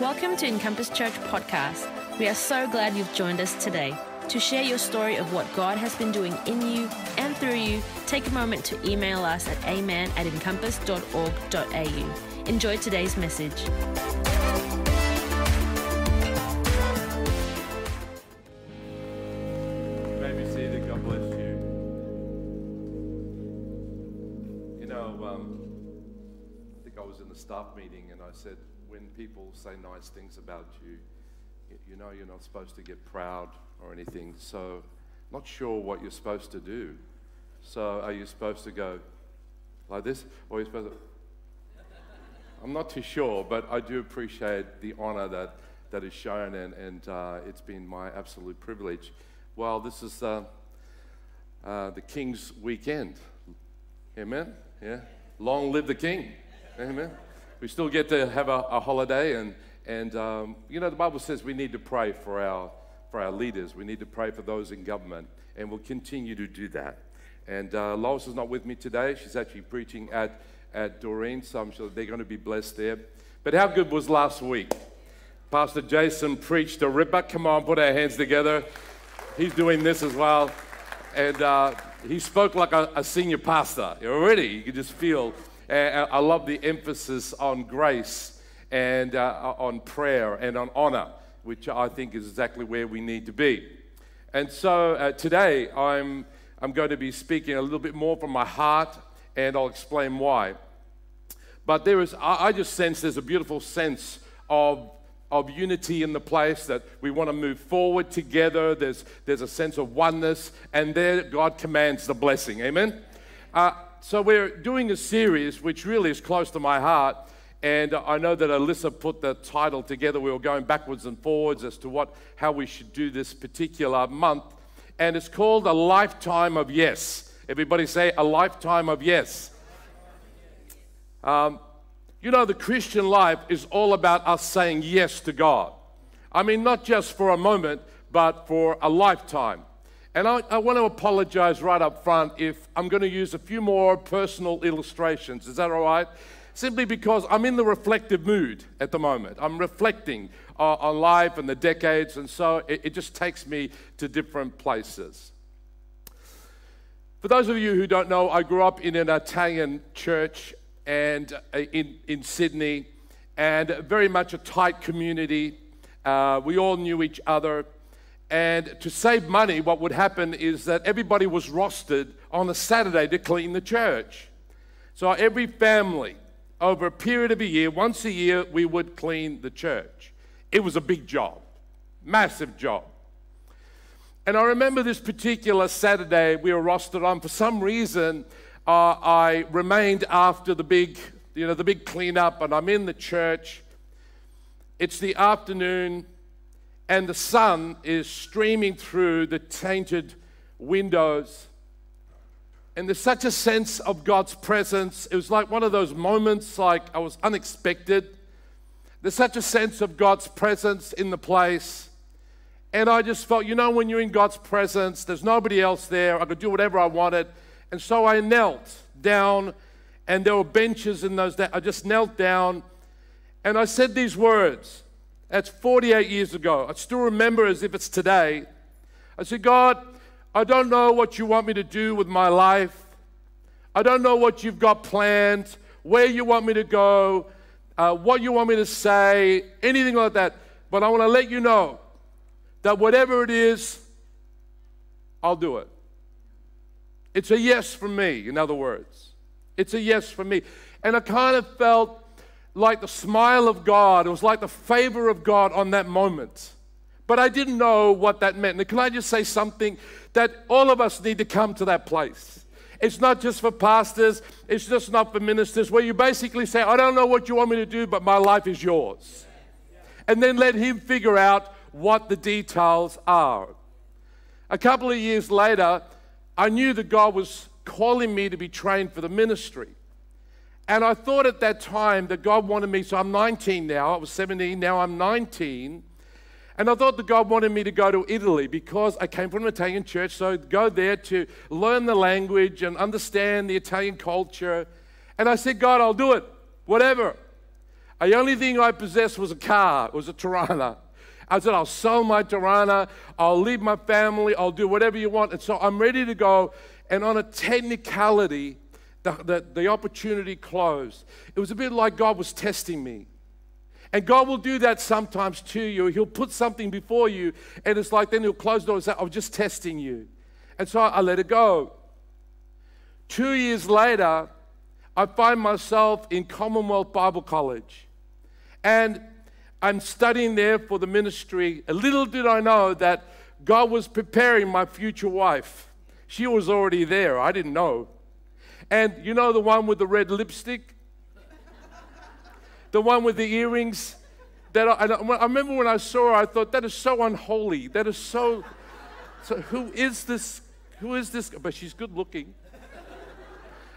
Welcome to Encompass Church Podcast. We are so glad you've joined us today. To share your story of what God has been doing in you and through you, take a moment to email us at amen at encompass.org.au. Enjoy today's message. Um, staff meeting and I said, when people say nice things about you, you know you're not supposed to get proud or anything. So, not sure what you're supposed to do. So, are you supposed to go like this, or are you supposed to? I'm not too sure, but I do appreciate the honor that, that is shown, and, and uh, it's been my absolute privilege. Well, this is uh, uh, the King's weekend. Amen? Yeah? Long live the King. Amen? We still get to have a, a holiday, and, and um, you know, the Bible says we need to pray for our, for our leaders. We need to pray for those in government, and we'll continue to do that. And uh, Lois is not with me today. She's actually preaching at, at Doreen, so I'm sure they're going to be blessed there. But how good was last week? Pastor Jason preached a ripper. Come on, put our hands together. He's doing this as well. And uh, he spoke like a, a senior pastor already. You could just feel. Uh, I love the emphasis on grace and uh, on prayer and on honor, which I think is exactly where we need to be. And so uh, today I'm, I'm going to be speaking a little bit more from my heart, and I'll explain why. But there is, I I just sense there's a beautiful sense of, of unity in the place that we want to move forward together. There's, there's a sense of oneness, and there God commands the blessing. Amen? Uh, so we're doing a series which really is close to my heart. And I know that Alyssa put the title together. We were going backwards and forwards as to what, how we should do this particular month. And it's called A Lifetime of Yes. Everybody say, A Lifetime of Yes. Um, you know, the Christian life is all about us saying yes to God. I mean, not just for a moment, but for a lifetime. And I, I want to apologize right up front if I'm going to use a few more personal illustrations. Is that all right? Simply because I'm in the reflective mood at the moment. I'm reflecting uh, on life and the decades, and so it, it just takes me to different places. For those of you who don't know, I grew up in an Italian church and uh, in, in Sydney, and very much a tight community. Uh, we all knew each other. And to save money, what would happen is that everybody was rostered on a Saturday to clean the church. So every family, over a period of a year, once a year, we would clean the church. It was a big job, massive job. And I remember this particular Saturday we were rostered on. For some reason, uh, I remained after the big, you know, the big cleanup, and I'm in the church. It's the afternoon, and the sun is streaming through the tainted windows. And there's such a sense of God's presence. It was like one of those moments, like I was unexpected. There's such a sense of God's presence in the place. And I just felt, you know, when you're in God's presence, there's nobody else there. I could do whatever I wanted. And so I knelt down, and there were benches in those days. I just knelt down, and I said these words. That's 48 years ago. I still remember as if it's today. I said, God, I don't know what you want me to do with my life. I don't know what you've got planned, where you want me to go, uh, what you want me to say, anything like that. But I want to let you know that whatever it is, I'll do it. It's a yes from me, in other words. It's a yes from me. And I kind of felt like the smile of God. It was like the favor of God on that moment. But I didn't know what that meant. Can I just say something? That all of us need to come to that place. It's not just for pastors, it's just not for ministers, where you basically say, I don't know what you want me to do, but my life is yours. And then let Him figure out what the details are. A couple of years later, I knew that God was calling me to be trained for the ministry. And I thought at that time that God wanted me, so I'm 19 now, I was 17, now I'm 19. And I thought that God wanted me to go to Italy because I came from an Italian church, so go there to learn the language and understand the Italian culture. And I said, God, I'll do it, whatever. The only thing I possessed was a car, it was a Torana. I said, I'll sell my Torana, I'll leave my family, I'll do whatever you want. And so I'm ready to go. And on a technicality, the, the, the opportunity closed. It was a bit like God was testing me. And God will do that sometimes to you. He'll put something before you, and it's like then He'll close the door and say, I'm just testing you. And so I let it go. Two years later, I find myself in Commonwealth Bible College. And I'm studying there for the ministry. Little did I know that God was preparing my future wife. She was already there. I didn't know. And you know the one with the red lipstick? the one with the earrings? That I, I, remember when I saw her, I thought, that is so unholy. That is so. So, who is this? Who is this? But she's good looking.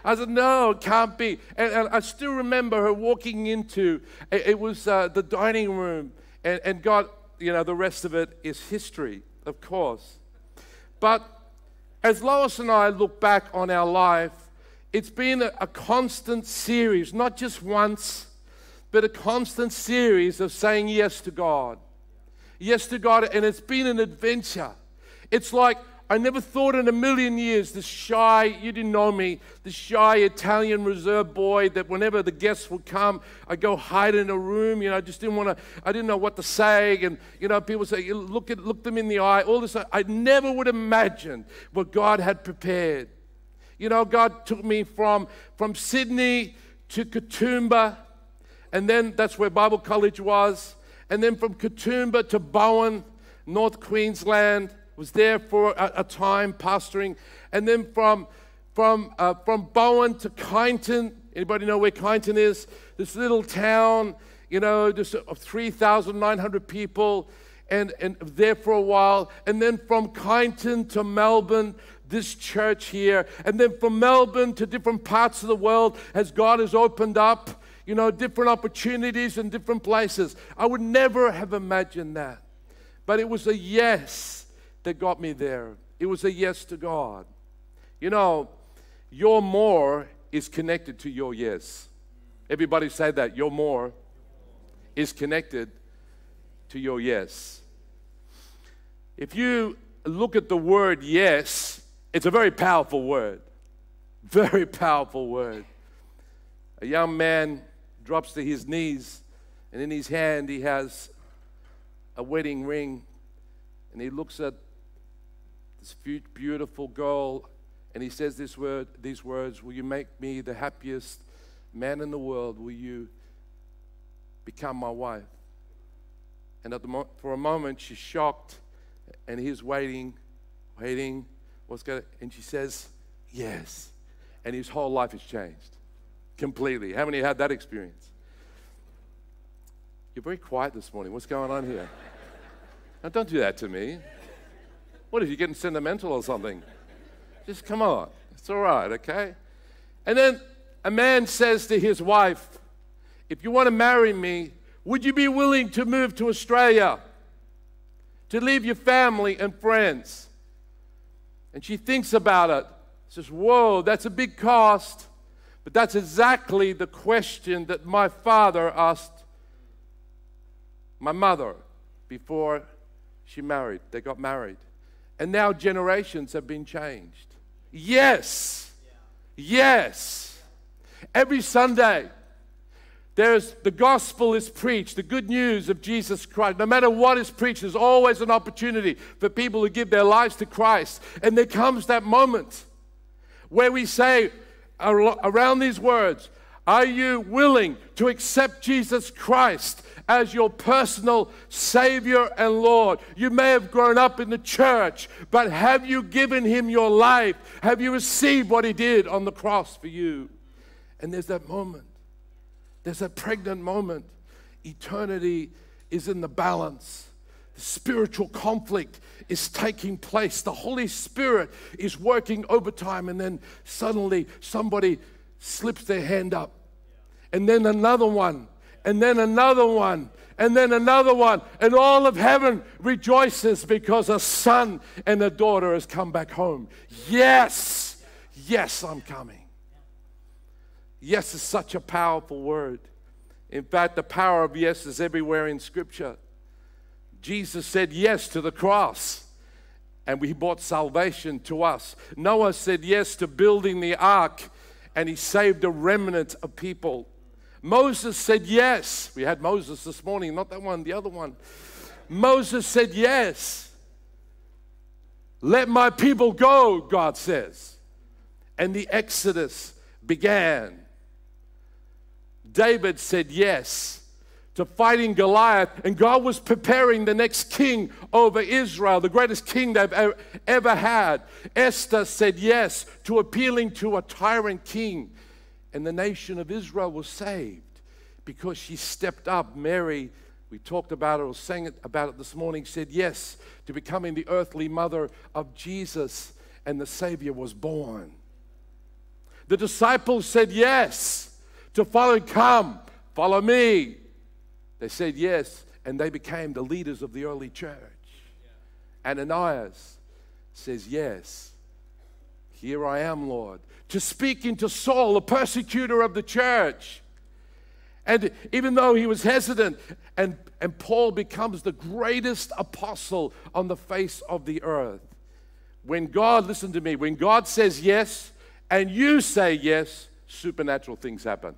I said, no, it can't be. And, and I still remember her walking into, it, it was uh, the dining room, and, and God, you know, the rest of it is history, of course. But as Lois and I look back on our life, it's been a, a constant series, not just once, but a constant series of saying yes to God. Yes to God, and it's been an adventure. It's like I never thought in a million years this shy, you didn't know me, this shy Italian reserve boy that whenever the guests would come, I'd go hide in a room. You know, I just didn't want to, I didn't know what to say. And, you know, people say, look, at, look them in the eye, all this. I never would imagine what God had prepared. You know, God took me from, from Sydney to Katoomba, and then that's where Bible College was. And then from Katoomba to Bowen, North Queensland was there for a, a time pastoring. And then from, from, uh, from Bowen to Kyneton, anybody know where Kyneton is? This little town, you know, just of 3,900 people, and, and there for a while. And then from Kyneton to Melbourne, this church here. And then from Melbourne to different parts of the world as God has opened up, you know, different opportunities in different places. I would never have imagined that. But it was a yes that got me there. It was a yes to God. You know, your more is connected to your yes. Everybody say that. Your more is connected to your yes. If you look at the word yes, it's a very powerful word. Very powerful word. A young man drops to his knees, and in his hand he has a wedding ring, and he looks at this beautiful girl, and he says this word, these words, Will you make me the happiest man in the world? Will you become my wife? And mo- for a moment, she's shocked, and he's waiting, waiting. What's going And she says, Yes. And his whole life has changed completely. How many had that experience? You're very quiet this morning. What's going on here? now, don't do that to me. What if you're getting sentimental or something? Just come on. It's all right, okay? And then a man says to his wife, If you want to marry me, would you be willing to move to Australia? To leave your family and friends? And she thinks about it. Says, Whoa, that's a big cost. But that's exactly the question that my father asked my mother before she married. They got married. And now generations have been changed. Yes. Yes. Every Sunday, there's the gospel is preached, the good news of Jesus Christ. No matter what is preached, there's always an opportunity for people to give their lives to Christ. And there comes that moment where we say around these words, Are you willing to accept Jesus Christ as your personal Savior and Lord. You may have grown up in the church, but have you given Him your life? Have you received what He did on the cross for you? And there's that moment. There's that pregnant moment. Eternity is in the balance. The spiritual conflict is taking place. The Holy Spirit is working overtime, and then suddenly somebody slips their hand up. And then another one and then another one, and then another one. And all of heaven rejoices because a son and a daughter has come back home. Yes, yes, I'm coming. Yes is such a powerful word. In fact, the power of yes is everywhere in Scripture. Jesus said yes to the cross, and we brought salvation to us. Noah said yes to building the ark, and he saved a remnant of people. Moses said yes. We had Moses this morning, not that one, the other one. Moses said yes. Let my people go, God says. And the Exodus began. David said yes to fighting Goliath, and God was preparing the next king over Israel, the greatest king they've ever had. Esther said yes to appealing to a tyrant king, and the nation of Israel was saved because she stepped up. Mary, we talked about it or sang about it this morning, said yes to becoming the earthly mother of Jesus, and the Savior was born. The disciples said yes to follow, come, follow me. They said yes, and they became the leaders of the early church. Ananias says, Yes, here I am, Lord, to speak into Saul, the persecutor of the church. And even though he was hesitant, and, and Paul becomes the greatest apostle on the face of the earth. When God, listen to me, when God says yes and you say yes, supernatural things happen.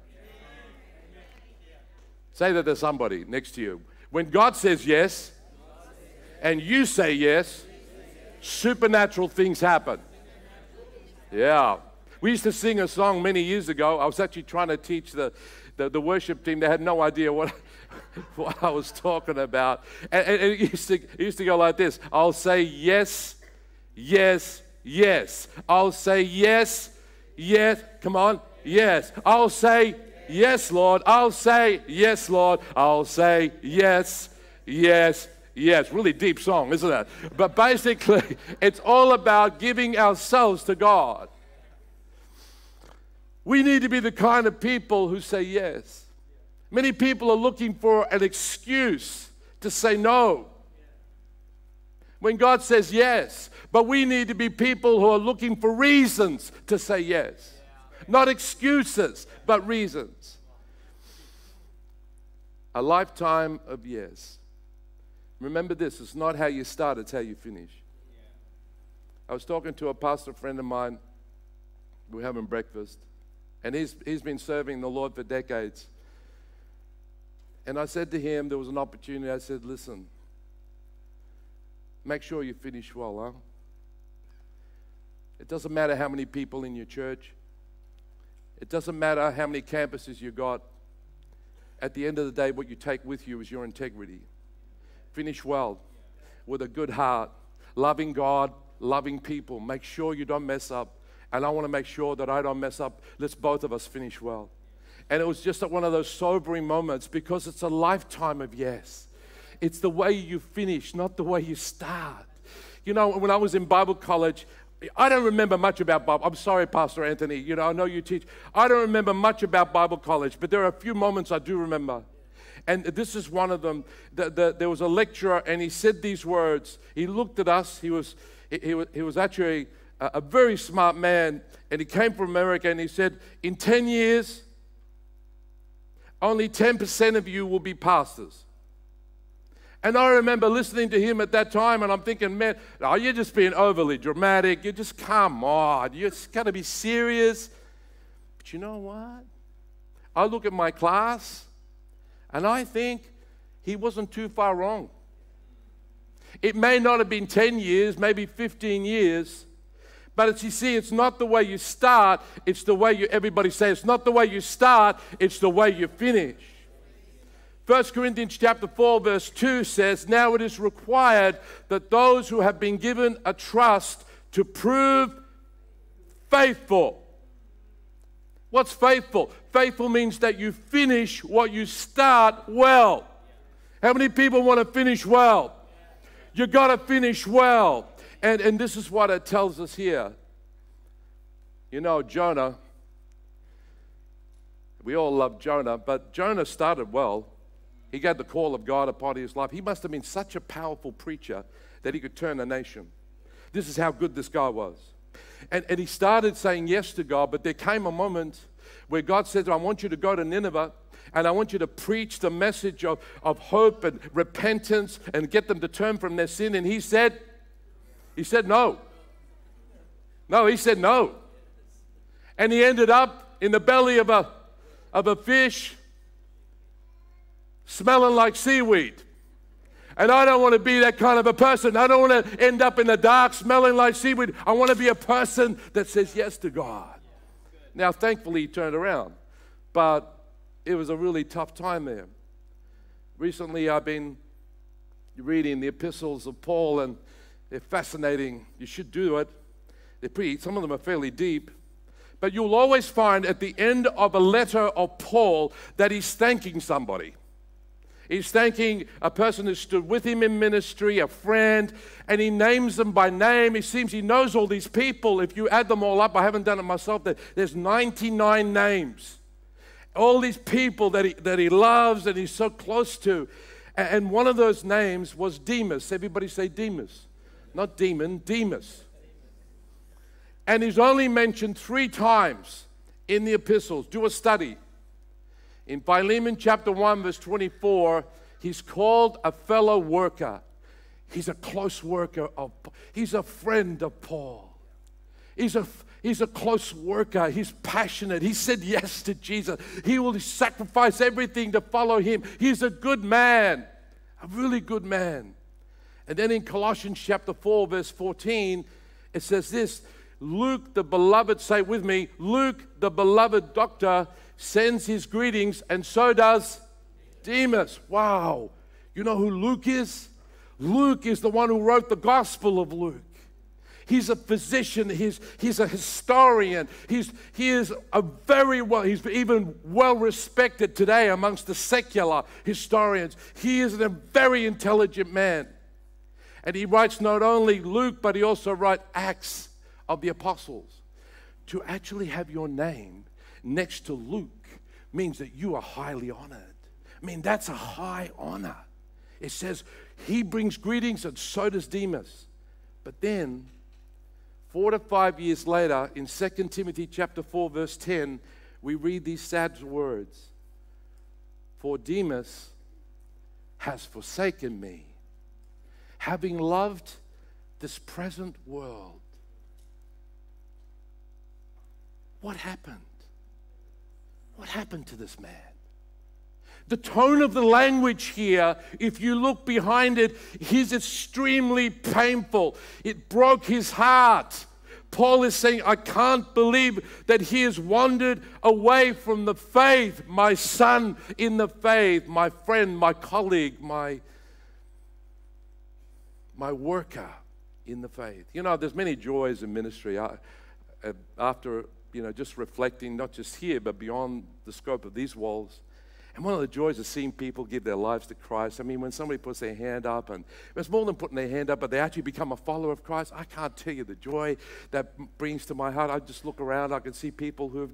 Say that to somebody next to you. When God says yes and you say yes, supernatural things happen. Yeah. We used to sing a song many years ago. I was actually trying to teach the, the, the worship team. They had no idea what, what I was talking about. And, and it, used to, it used to go like this I'll say yes, yes, yes. I'll say yes, yes. Come on, yes. I'll say Yes, Lord. I'll say, Yes, Lord. I'll say, Yes, yes, yes. Really deep song, isn't it? But basically, it's all about giving ourselves to God. We need to be the kind of people who say yes. Many people are looking for an excuse to say no when God says yes. But we need to be people who are looking for reasons to say yes. Not excuses, but reasons. A lifetime of years. Remember this it's not how you start, it's how you finish. I was talking to a pastor friend of mine. We were having breakfast, and he's, he's been serving the Lord for decades. And I said to him, there was an opportunity. I said, Listen, make sure you finish well, huh? It doesn't matter how many people in your church, it doesn't matter how many campuses you got. At the end of the day, what you take with you is your integrity. Finish well with a good heart, loving God, loving people. Make sure you don't mess up. And I want to make sure that I don't mess up. Let's both of us finish well. And it was just one of those sobering moments because it's a lifetime of yes. It's the way you finish, not the way you start. You know, when I was in Bible college, I don't remember much about Bible. I'm sorry, Pastor Anthony. You know, I know you teach. I don't remember much about Bible college, but there are a few moments I do remember. And this is one of them. The, the, there was a lecturer, and he said these words. He looked at us. He was, he, he was, actually a, a very smart man, and he came from America, and he said, In 10 years, only 10% of you will be pastors. And I remember listening to him at that time, and I'm thinking, man, oh, you're just being overly dramatic. You just come on. You just got to be serious. But you know what? I look at my class, and I think he wasn't too far wrong. It may not have been 10 years, maybe 15 years. But as you see, it's not the way you start, it's the way you, everybody say, it's not the way you start, it's the way you finish. 1 Corinthians chapter 4 verse 2 says, "Now it is required that those who have been given a trust to prove faithful." What's faithful? Faithful means that you finish what you start well. How many people want to finish well? You got to finish well. And, and this is what it tells us here. You know, Jonah, we all love Jonah, but Jonah started well. He got the call of God upon his life. He must have been such a powerful preacher that he could turn a nation. This is how good this guy was. And, and he started saying yes to God, but there came a moment where God said, I want you to go to Nineveh and I want you to preach the message of, of hope and repentance and get them to turn from their sin. And he said, he said no. No, he said no. And he ended up in the belly of a, of a fish smelling like seaweed. And I don't want to be that kind of a person. I don't want to end up in the dark smelling like seaweed. I want to be a person that says yes to God. Now, thankfully, he turned around, but it was a really tough time there. Recently, I've been reading the epistles of Paul, and they're fascinating. You should do it. They're pretty, some of them are fairly deep. But you'll always find at the end of a letter of Paul that he's thanking somebody. He's thanking a person who stood with him in ministry, a friend, and he names them by name. It seems he knows all these people. If you add them all up, I haven't done it myself, there's 99 names. All these people that he, that he loves and he's so close to. And one of those names was Demas. Everybody say Demas. Not demon, Demas. And he's only mentioned three times in the epistles. Do a study. In Philemon chapter 1, verse 24, he's called a fellow worker. He's a close worker of he's a friend of Paul. He's a he's a close worker. He's passionate. He said yes to Jesus. He will sacrifice everything to follow him. He's a good man. A really good man. And then in Colossians chapter 4, verse 14, it says this Luke, the beloved, say with me, Luke, the beloved doctor, sends his greetings, and so does Demas. Wow. You know who Luke is? Luke is the one who wrote the Gospel of Luke. He's a physician, he's, he's a historian, he's, he is a very well, he's even well respected today amongst the secular historians. He is a very intelligent man. And he writes not only Luke, but he also writes Acts of the Apostles. To actually have your name next to Luke means that you are highly honored. I mean, that's a high honor. It says he brings greetings and so does Demas. But then, four to five years later, in 2 Timothy chapter 4, verse 10, we read these sad words For Demas has forsaken me, having loved this present world. What happened? Happened to this man? The tone of the language here, if you look behind it, is extremely painful. It broke his heart. Paul is saying, I can't believe that he has wandered away from the faith, my son in the faith, my friend, my colleague, my, my worker in the faith. You know, there's many joys in ministry. I, uh, after you know, just reflecting not just here, but beyond the scope of these walls. And one of the joys of seeing people give their lives to Christ, I mean, when somebody puts their hand up, and it's more than putting their hand up, but they actually become a follower of Christ, I can't tell you the joy that brings to my heart. I just look around, I can see people who have,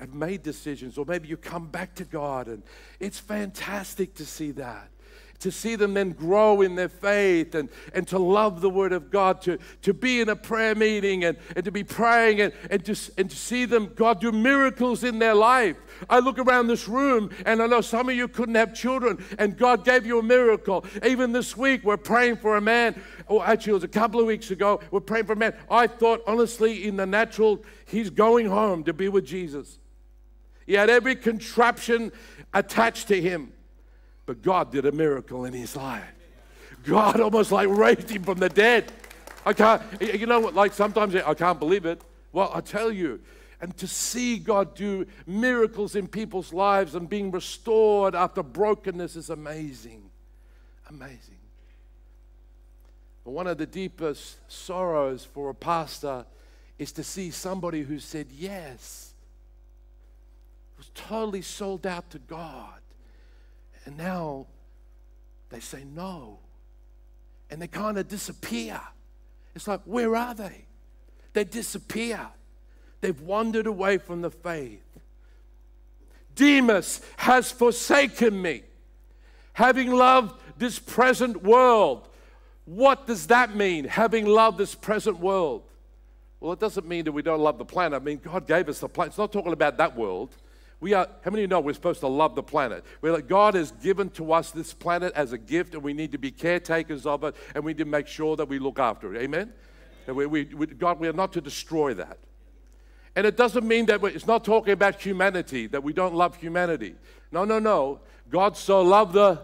have made decisions, or maybe you come back to God, and it's fantastic to see that to see them then grow in their faith and, and to love the Word of God, to, to be in a prayer meeting and, and to be praying and, and, to, and to see them, God, do miracles in their life. I look around this room and I know some of you couldn't have children and God gave you a miracle. Even this week, we're praying for a man, or actually, it was a couple of weeks ago, we're praying for a man. I thought, honestly, in the natural, he's going home to be with Jesus. He had every contraption attached to him. But God did a miracle in his life. God almost like raised him from the dead. I can't, you know what, like sometimes I can't believe it. Well, I tell you, and to see God do miracles in people's lives and being restored after brokenness is amazing. Amazing. But one of the deepest sorrows for a pastor is to see somebody who said yes, was totally sold out to God, and now they say no. And they kind of disappear. It's like, where are they? They disappear. They've wandered away from the faith. Demas has forsaken me, having loved this present world. What does that mean, having loved this present world? Well, it doesn't mean that we don't love the planet. I mean, God gave us the planet. It's not talking about that world. We are, how many of you know we're supposed to love the planet? We're like, God has given to us this planet as a gift, and we need to be caretakers of it, and we need to make sure that we look after it. Amen? We, we, we, God, we are not to destroy that. And it doesn't mean that it's not talking about humanity, that we don't love humanity. No, no, no. God so loved the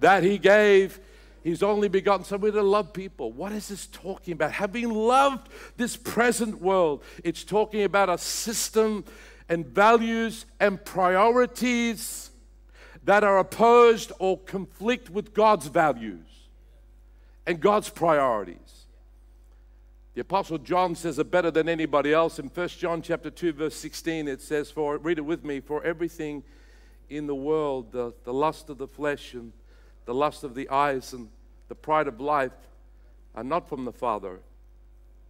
that he gave his only begotten son. We're to love people. What is this talking about? Having loved this present world, it's talking about a system and values and priorities that are opposed or conflict with God's values and God's priorities. The apostle John says it better than anybody else in 1 John chapter 2 verse 16 it says for read it with me for everything in the world the, the lust of the flesh and the lust of the eyes and the pride of life are not from the Father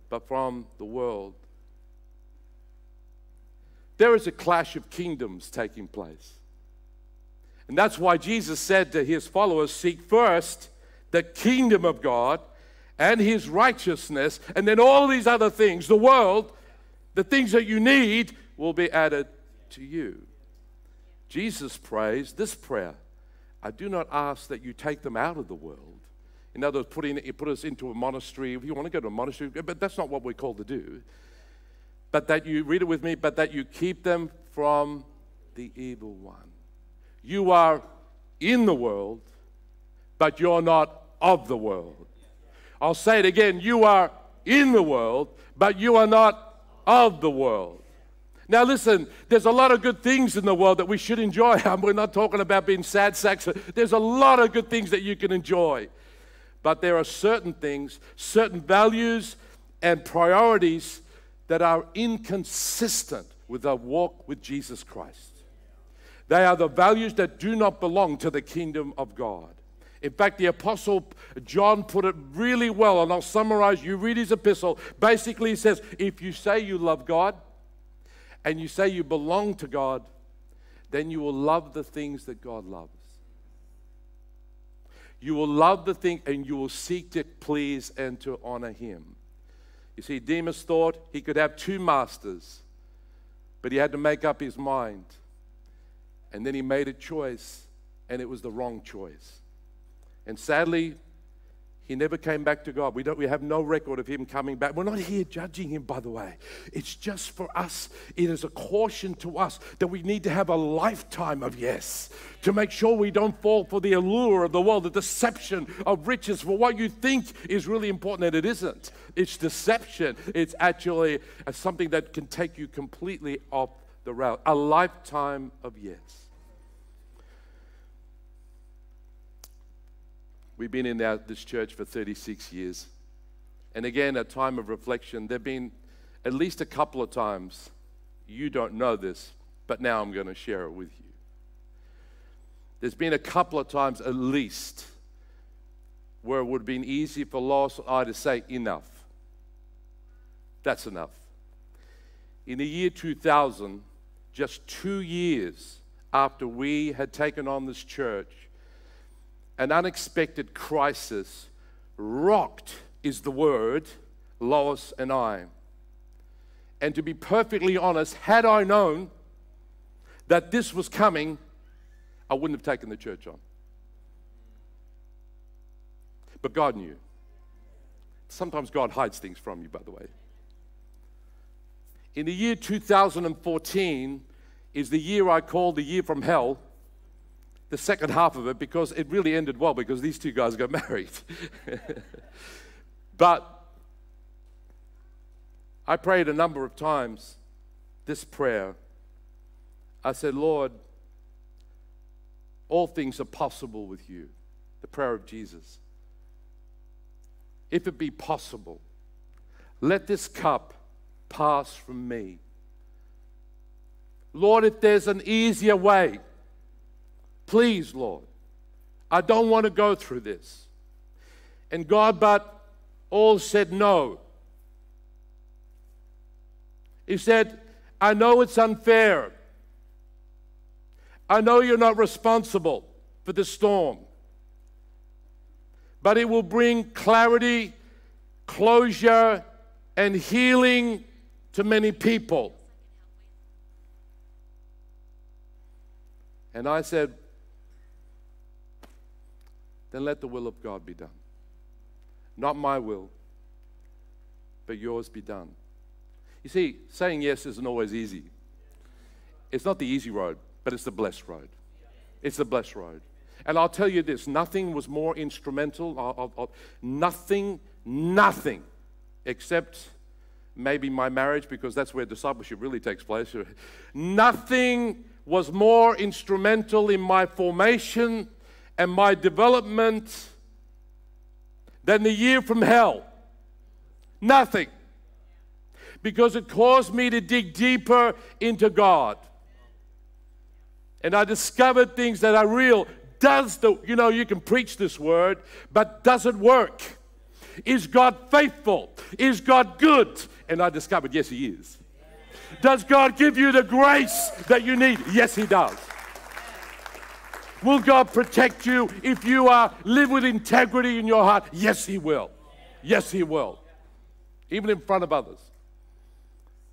but from the world there is a clash of kingdoms taking place. And that's why Jesus said to his followers Seek first the kingdom of God and his righteousness, and then all these other things, the world, the things that you need, will be added to you. Jesus prays this prayer I do not ask that you take them out of the world. In other words, putting, put us into a monastery. If you want to go to a monastery, but that's not what we're called to do but that you, read it with me, but that you keep them from the evil one. You are in the world, but you're not of the world. I'll say it again you are in the world, but you are not of the world. Now, listen, there's a lot of good things in the world that we should enjoy. We're not talking about being sad sacks. There's a lot of good things that you can enjoy. But there are certain things, certain values, and priorities that are inconsistent with our walk with Jesus Christ. They are the values that do not belong to the kingdom of God. In fact, the Apostle John put it really well, and I'll summarize. You read his epistle. Basically, he says, If you say you love God and you say you belong to God, then you will love the things that God loves. You will love the thing and you will seek to please and to honor Him. You see, Demas thought he could have two masters, but he had to make up his mind. And then he made a choice, and it was the wrong choice. And sadly, he never came back to God. We, don't, we have no record of him coming back. We're not here judging him, by the way. It's just for us. It is a caution to us that we need to have a lifetime of yes to make sure we don't fall for the allure of the world, the deception of riches for what you think is really important and it isn't. It's deception. It's actually something that can take you completely off the route. A lifetime of yes. We've been in our, this church for 36 years. And again, a time of reflection, there have been at least a couple of times, you don't know this, but now I'm going to share it with you. There's been a couple of times at least where it would have been easy for Lois or I to say, enough. That's enough. In the year 2000, just two years after we had taken on this church, an unexpected crisis rocked, is the word, Lois and I. And to be perfectly honest, had I known that this was coming, I wouldn't have taken the church on. But God knew. Sometimes God hides things from you, by the way. In the year 2014 is the year I call the year from hell the second half of it because it really ended well because these two guys got married. but I prayed a number of times this prayer. I said, Lord, all things are possible with you. The prayer of Jesus. If it be possible, let this cup pass from me. Lord, if there's an easier way, Please, Lord, I don't want to go through this. And God, but all said no. He said, I know it's unfair. I know you're not responsible for the storm, but it will bring clarity, closure, and healing to many people. And I said, then let the will of God be done. Not my will, but yours be done. You see, saying yes isn't always easy. It's not the easy road, but it's the blessed road. It's the blessed road. And I'll tell you this nothing was more instrumental, I'll, nothing, nothing, except maybe my marriage, because that's where discipleship really takes place. Nothing was more instrumental in my formation and my development than the year from hell. Nothing. Because it caused me to dig deeper into God. And I discovered things that are real. Does the, you know, you can preach this word, but does it work? Is God faithful? Is God good? And I discovered, yes, He is. Does God give you the grace that you need? Yes, He does. Will God protect you if you uh, live with integrity in your heart? Yes, He will. Yes, He will. Even in front of others.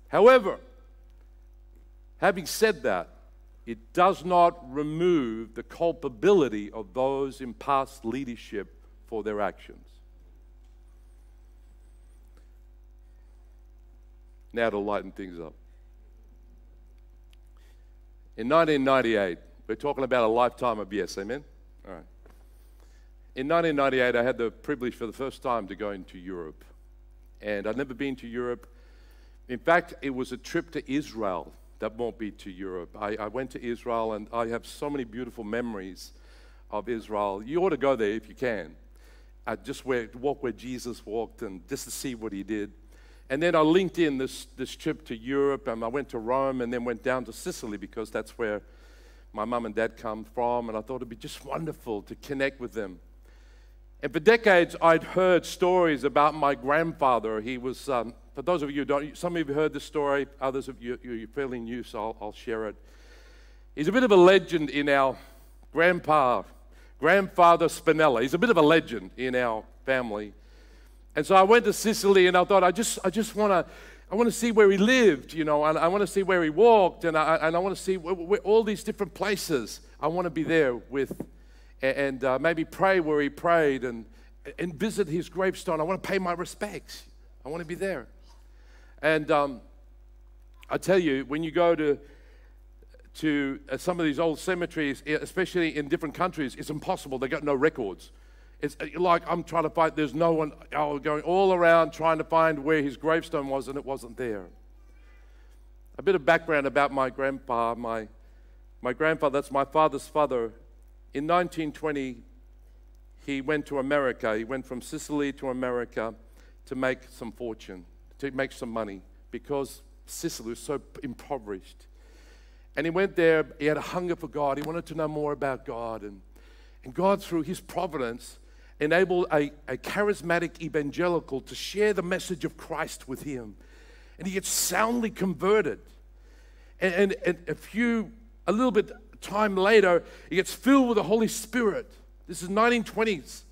However, having said that, it does not remove the culpability of those in past leadership for their actions. Now to lighten things up. In 1998, we're talking about a lifetime of yes, amen? All right. In 1998, I had the privilege for the first time to go into Europe. And I'd never been to Europe. In fact, it was a trip to Israel that won't be to Europe. I, I went to Israel and I have so many beautiful memories of Israel. You ought to go there if you can. I just where, walk where Jesus walked and just to see what he did. And then I linked in this, this trip to Europe, and I went to Rome and then went down to Sicily because that's where my mum and dad come from. And I thought it'd be just wonderful to connect with them. And for decades, I'd heard stories about my grandfather. He was, um, for those of you who don't, some of you have heard this story, others of you, you're fairly new, so I'll, I'll share it. He's a bit of a legend in our grandpa, grandfather Spinella. He's a bit of a legend in our family. And so I went to Sicily and I thought, I just, I just want to, I want to see where he lived, you know, and I want to see where he walked, and I, and I want to see where, where, all these different places. I want to be there with, and uh, maybe pray where he prayed and, and visit his gravestone. I want to pay my respects. I want to be there. And um, I tell you, when you go to, to uh, some of these old cemeteries, especially in different countries, it's impossible. They got no records. It's uh, like I'm trying to find, there's no one, I was going all around trying to find where his gravestone was, and it wasn't there. A bit of background about my grandpa. My, my grandfather, that's my father's father, in 1920, he went to America. He went from Sicily to America to make some fortune, to make some money, because Sicily was so impoverished. And he went there, he had a hunger for God. He wanted to know more about God. And, and God, through his providence, enable a, a charismatic evangelical to share the message of Christ with him. And he gets soundly converted. And, and, and a few, a little bit time later, he gets filled with the Holy Spirit. This is 1920s.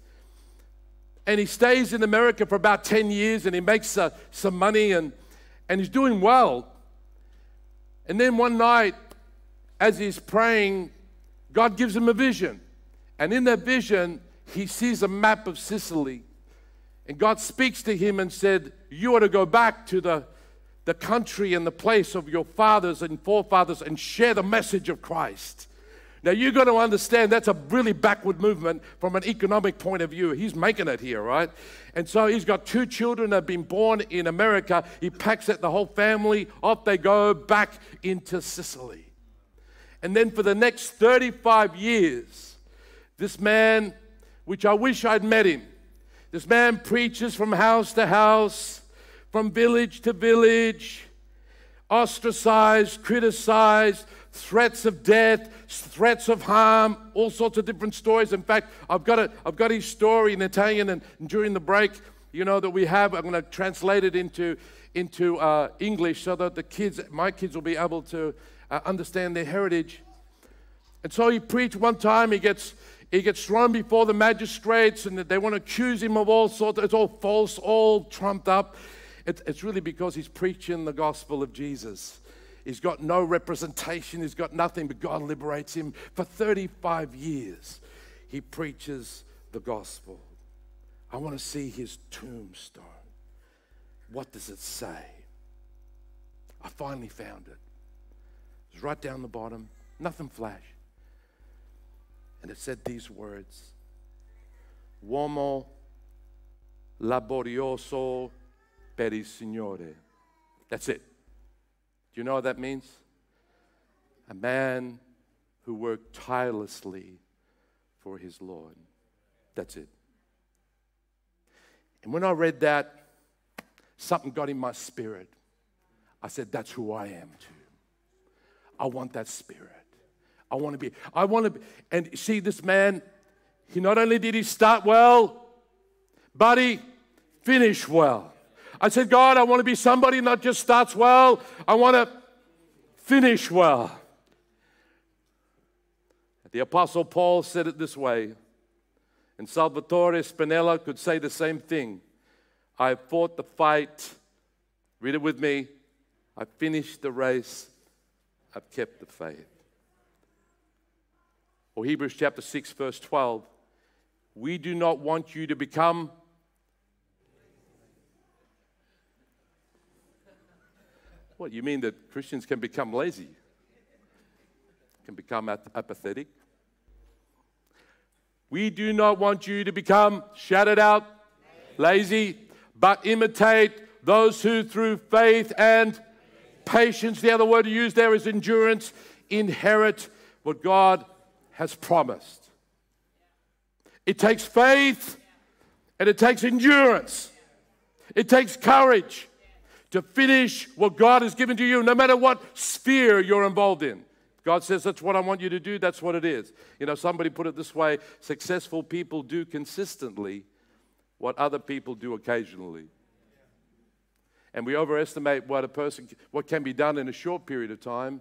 And he stays in America for about 10 years and he makes uh, some money and, and he's doing well. And then one night, as he's praying, God gives him a vision. And in that vision, he sees a map of Sicily. And God speaks to him and said, You are to go back to the, the country and the place of your fathers and forefathers and share the message of Christ. Now, you're going to understand that's a really backward movement from an economic point of view. He's making it here, right? And so he's got two children that have been born in America. He packs it, the whole family, off they go back into Sicily. And then for the next 35 years, this man which I wish I'd met him. This man preaches from house to house, from village to village, ostracized, criticized, threats of death, threats of harm, all sorts of different stories. In fact, I've got, a, I've got his story in Italian, and during the break, you know, that we have, I'm going to translate it into, into uh, English so that the kids, my kids, will be able to uh, understand their heritage. And so he preached one time, he gets he gets thrown before the magistrates and they want to accuse him of all sorts. It's all false, all trumped up. it's really because he's preaching the gospel of Jesus. He's got no representation, he's got nothing, but God liberates him. For 35 years, he preaches the gospel. I want to see his tombstone. What does it say? I finally found it. It's right down the bottom, nothing flash. And it said these words Uomo laborioso per il Signore. That's it. Do you know what that means? A man who worked tirelessly for his Lord. That's it. And when I read that, something got in my spirit. I said, That's who I am too. I want that spirit. I want to be, I want to be, and see this man, he not only did he start well, but he finished well. I said, God, I want to be somebody not just starts well, I want to finish well. The Apostle Paul said it this way, and Salvatore Spinella could say the same thing. I fought the fight, read it with me, I finished the race, I've kept the faith. Or Hebrews chapter 6, verse 12. We do not want you to become What, you mean that Christians can become lazy? Can become apathetic? We do not want you to become, shout it out, lazy, but imitate those who through faith and patience, the other word to use there is endurance, inherit what God has promised. It takes faith and it takes endurance. It takes courage to finish what God has given to you, no matter what sphere you're involved in. God says, That's what I want you to do, that's what it is. You know, somebody put it this way successful people do consistently what other people do occasionally. And we overestimate what a person, what can be done in a short period of time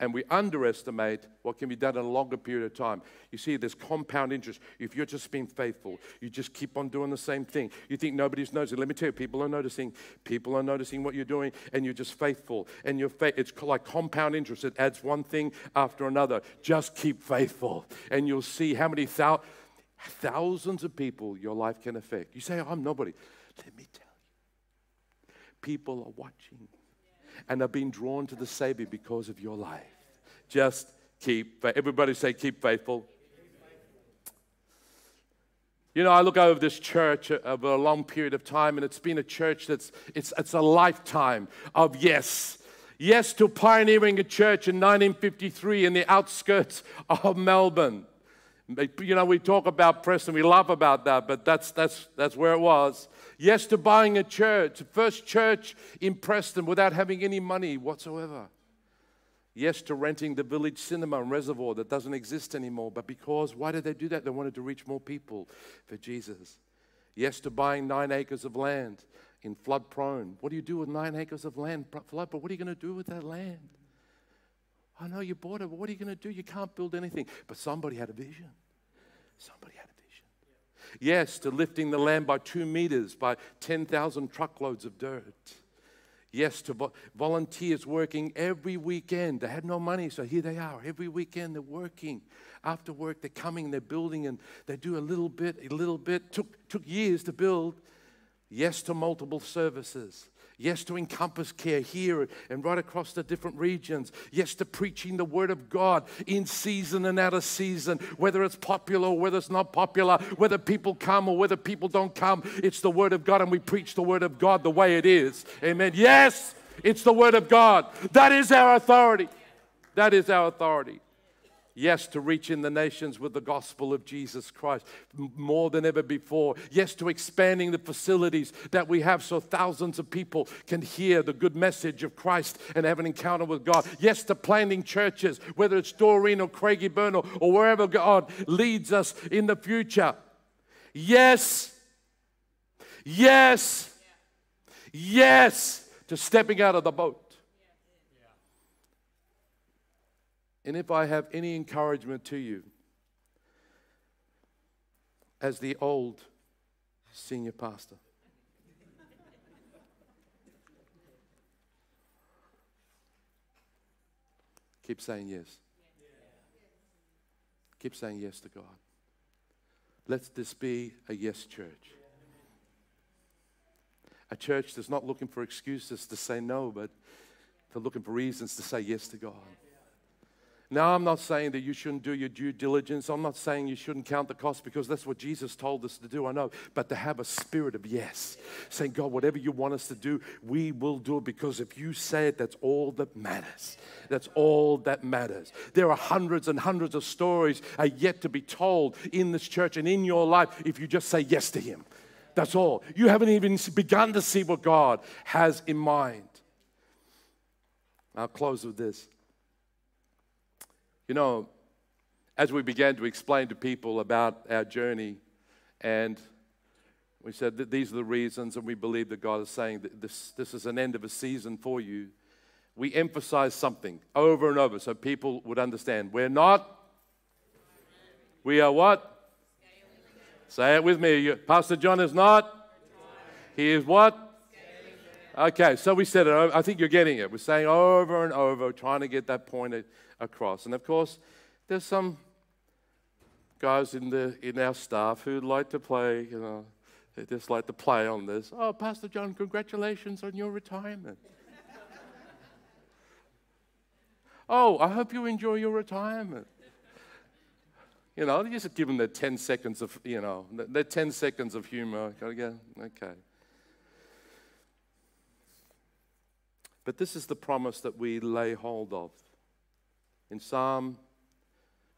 and we underestimate what can be done in a longer period of time. You see, there's compound interest. If you're just being faithful, you just keep on doing the same thing. You think nobody's noticing. Let me tell you, people are noticing. People are noticing what you're doing, and you're just faithful. And you're fa- it's like compound interest. It adds one thing after another. Just keep faithful, and you'll see how many thou- thousands of people your life can affect. You say, oh, I'm nobody. Let me tell you, people are watching and are being drawn to the Savior because of your life. Just keep, everybody say, keep faithful. You know, I look over this church uh, over a long period of time, and it's been a church that's it's, it's a lifetime of yes. Yes to pioneering a church in 1953 in the outskirts of Melbourne. You know, we talk about Preston, we laugh about that, but that's, that's, that's where it was. Yes to buying a church, first church in Preston without having any money whatsoever. Yes to renting the village cinema and Reservoir that doesn't exist anymore, but because, why did they do that? They wanted to reach more people for Jesus. Yes to buying nine acres of land in flood prone. What do you do with nine acres of land flood? But what are you going to do with that land? I know you bought it, but what are you going to do? You can't build anything. But somebody had a vision. Somebody had a vision. Yes, to lifting the land by two meters, by 10,000 truckloads of dirt. Yes, to vo- volunteers working every weekend. They had no money, so here they are. Every weekend they're working. After work, they're coming, they're building, and they do a little bit, a little bit. Took, took years to build. Yes, to multiple services. Yes, to Encompass Care here and right across the different regions. Yes, to preaching the Word of God in season and out of season, whether it's popular or whether it's not popular, whether people come or whether people don't come. It's the Word of God, and we preach the Word of God the way it is. Amen. Yes, it's the Word of God. That is our authority. That is our authority. Yes, to reach in the nations with the gospel of Jesus Christ more than ever before. Yes, to expanding the facilities that we have so thousands of people can hear the good message of Christ and have an encounter with God. Yes, to planting churches, whether it's Doreen or Craigieburn or, or wherever God leads us in the future. Yes, yes, yes, to stepping out of the boat. And if I have any encouragement to you, as the old senior pastor, Keep saying yes. Keep saying yes to God. Let this be a yes church. A church that's not looking for excuses to say no, but they're looking for reasons to say yes to God. Now, I'm not saying that you shouldn't do your due diligence. I'm not saying you shouldn't count the cost because that's what Jesus told us to do, I know. But to have a spirit of yes, saying, God, whatever you want us to do, we will do it because if you say it, that's all that matters. That's all that matters. There are hundreds and hundreds of stories are yet to be told in this church and in your life if you just say yes to Him. That's all. You haven't even begun to see what God has in mind. I'll close with this. You know, as we began to explain to people about our journey, and we said that these are the reasons, and we believe that God is saying that this, this is an end of a season for you, we emphasize something over and over so people would understand. We're not, we are what? Say it with me. Pastor John is not. He is what? Okay, so we said it. I think you're getting it. We're saying over and over, trying to get that point across. And of course, there's some guys in, the, in our staff who like to play, you know, they just like to play on this. Oh, Pastor John, congratulations on your retirement. oh, I hope you enjoy your retirement. You know, just give them the 10 seconds of, you know, the 10 seconds of humor. Okay. But this is the promise that we lay hold of. In Psalm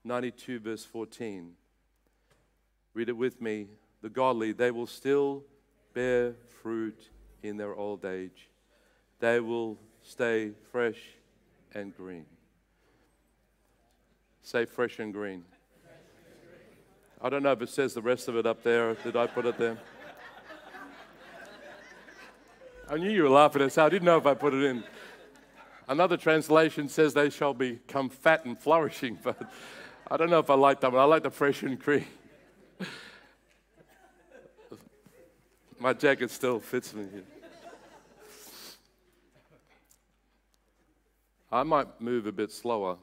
92, verse 14, read it with me. The godly, they will still bear fruit in their old age, they will stay fresh and green. Say fresh and green. I don't know if it says the rest of it up there. Did I put it there? I knew you were laughing at so I didn't know if I put it in. Another translation says they shall become fat and flourishing, but I don't know if I like that one. I like the fresh and green. My jacket still fits me. Here. I might move a bit slower,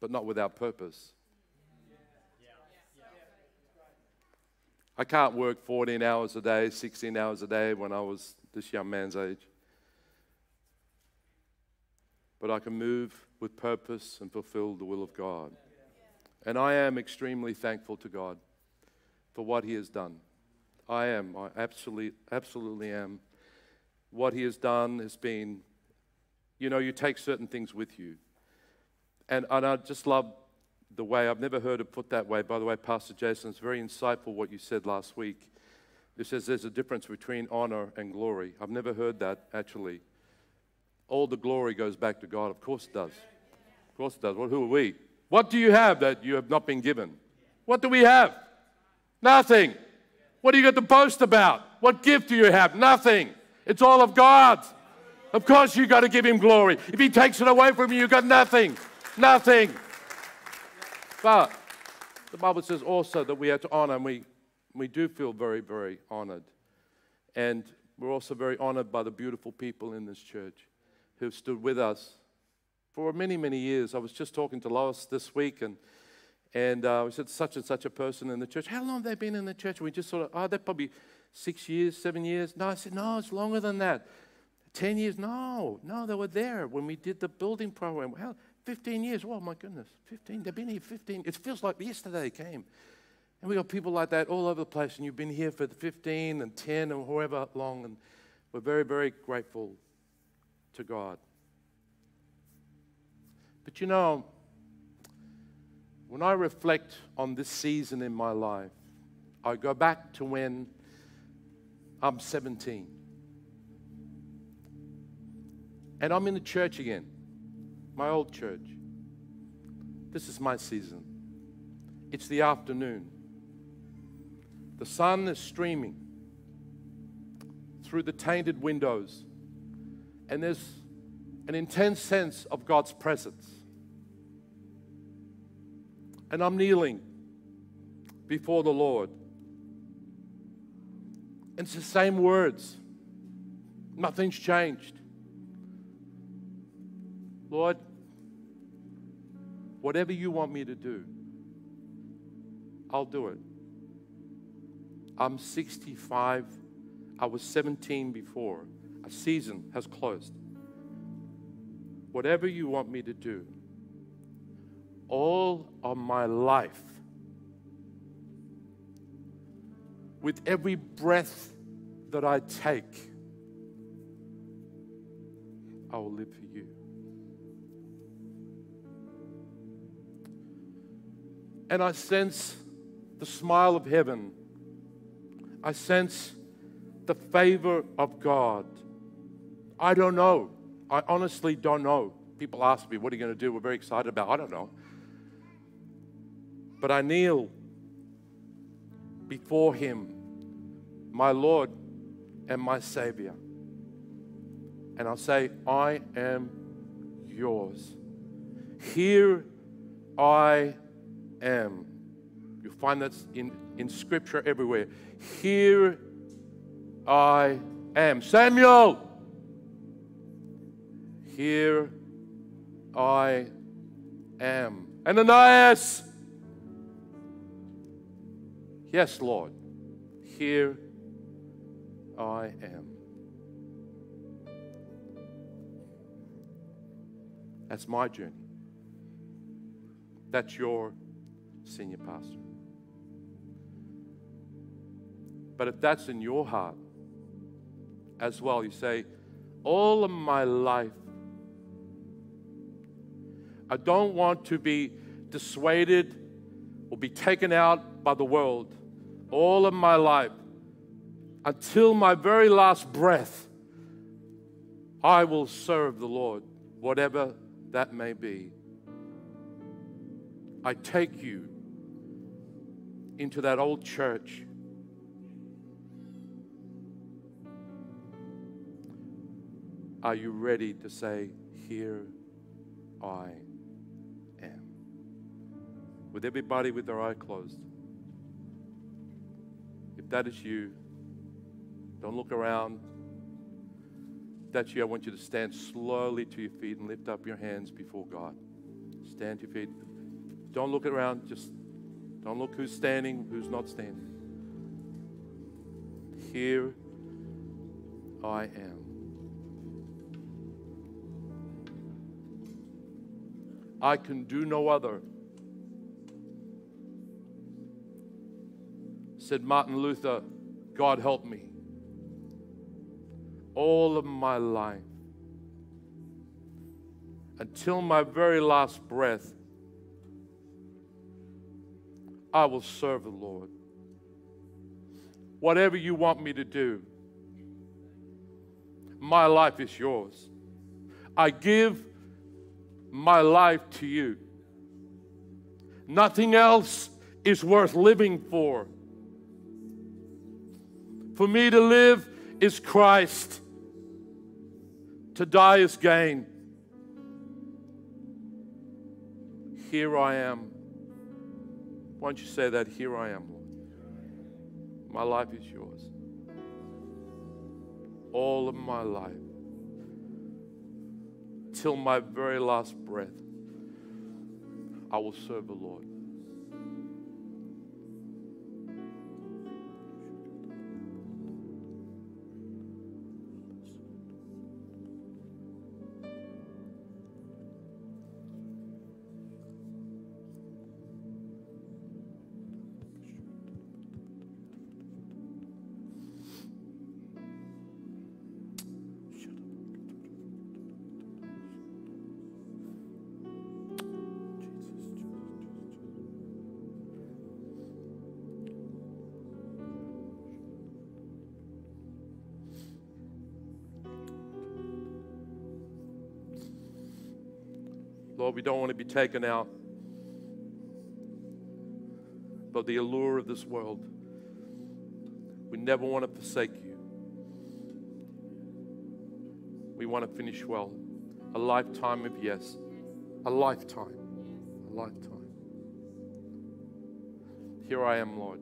but not without purpose. I can't work 14 hours a day, 16 hours a day when I was this young man's age but I can move with purpose and fulfill the will of God. And I am extremely thankful to God for what He has done. I am. I absolutely, absolutely am. What He has done has been, you know, you take certain things with you. And, and I just love the way, I've never heard it put that way. By the way, Pastor Jason, it's very insightful what you said last week. It says there's a difference between honor and glory. I've never heard that actually all the glory goes back to God. Of course it does. Of course it does. Well, who are we? What do you have that you have not been given? What do we have? Nothing. What do you got to boast about? What gift do you have? Nothing. It's all of God. Of course, you got to give Him glory. If He takes it away from you, you got nothing. Nothing. But the Bible says also that we are to honor, and we, we do feel very, very honored. And we're also very honored by the beautiful people in this church who've stood with us for many, many years. I was just talking to Lois this week, and and uh, we said such and such a person in the church. How long have they been in the church? We just sort of, oh, they're probably six years, seven years. No, I said, no, it's longer than that. Ten years? No, no, they were there when we did the building program. How? 15 years. Oh, my goodness. 15. They've been here 15. It feels like yesterday they came. And we got people like that all over the place. And you've been here for 15 and 10 and however long. And we're very, very grateful to God. But you know, when I reflect on this season in my life, I go back to when I'm 17. And I'm in the church again, my old church. This is my season. It's the afternoon. The sun is streaming through the tainted windows and there's an intense sense of God's presence. And I'm kneeling before the Lord. And it's the same words. Nothing's changed. Lord, whatever you want me to do, I'll do it. I'm 65. I was 17 before. A season has closed. Whatever you want me to do, all of my life, with every breath that I take, I will live for you. And I sense the smile of heaven. I sense the favor of God. I don't know. I honestly don't know. People ask me, What are you going to do? We're very excited about. I don't know. But I kneel before Him, my Lord and my Savior. And I'll say, I am yours. Here I am. You find that in, in scripture everywhere. Here I am. Samuel, here I am. Ananias, yes, Lord, here I am. That's my journey. That's your senior pastor. But if that's in your heart as well, you say, All of my life, I don't want to be dissuaded or be taken out by the world. All of my life, until my very last breath, I will serve the Lord, whatever that may be. I take you into that old church. Are you ready to say, Here I am? With everybody with their eye closed. If that is you, don't look around. If that's you, I want you to stand slowly to your feet and lift up your hands before God. Stand to your feet. Don't look around, just don't look who's standing, who's not standing. Here I am. I can do no other. Said Martin Luther, God help me. All of my life, until my very last breath, I will serve the Lord. Whatever you want me to do, my life is yours. I give my life to you. Nothing else is worth living for. For me to live is Christ, to die is gain. Here I am. Why don't you say that? Here I am, Lord. My life is yours. All of my life, till my very last breath, I will serve the Lord. Lord, we don't want to be taken out by the allure of this world. We never want to forsake you. We want to finish well. A lifetime of yes. A lifetime. A lifetime. Here I am, Lord.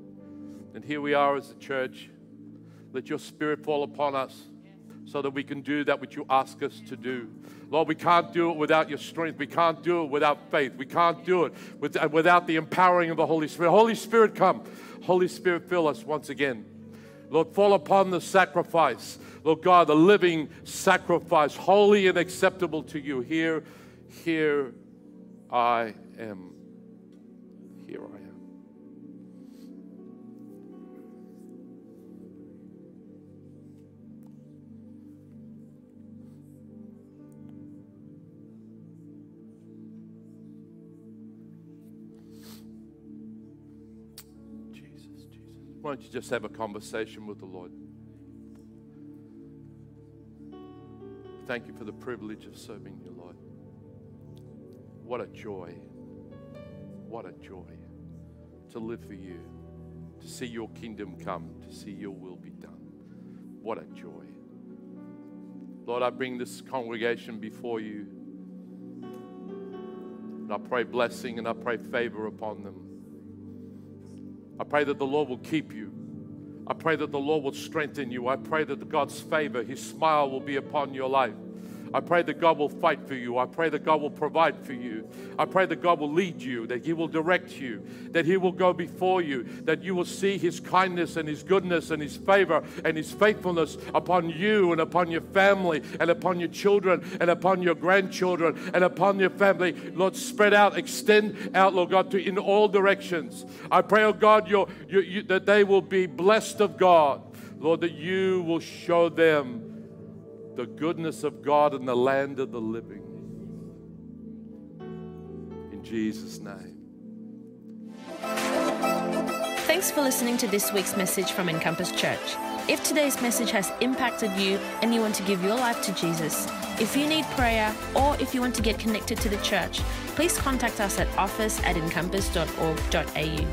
And here we are as a church. Let your spirit fall upon us. So that we can do that which you ask us to do. Lord, we can't do it without your strength. We can't do it without faith. We can't do it uh, without the empowering of the Holy Spirit. Holy Spirit, come. Holy Spirit, fill us once again. Lord, fall upon the sacrifice. Lord God, the living sacrifice, holy and acceptable to you. Here, here I am. Here I am. Why don't you just have a conversation with the Lord? Thank you for the privilege of serving you, Lord. What a joy. What a joy to live for you, to see your kingdom come, to see your will be done. What a joy. Lord, I bring this congregation before you. And I pray blessing and I pray favor upon them. I pray that the Lord will keep you. I pray that the Lord will strengthen you. I pray that God's favor, His smile will be upon your life. I pray that God will fight for you. I pray that God will provide for you. I pray that God will lead you, that He will direct you, that He will go before you, that you will see His kindness and His goodness and His favor and His faithfulness upon you and upon your family and upon your children and upon your grandchildren and upon your family. Lord, spread out, extend out, Lord God, to in all directions. I pray, oh God, your, your, you, that they will be blessed of God. Lord, that you will show them the goodness of God in the land of the living. In Jesus' name. Thanks for listening to this week's message from Encompass Church. If today's message has impacted you and you want to give your life to Jesus, if you need prayer, or if you want to get connected to the church, please contact us at office at encompass.org.au.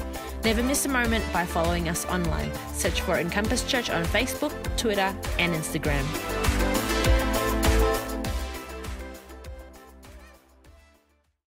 Never miss a moment by following us online. Search for Encompass Church on Facebook, Twitter, and Instagram.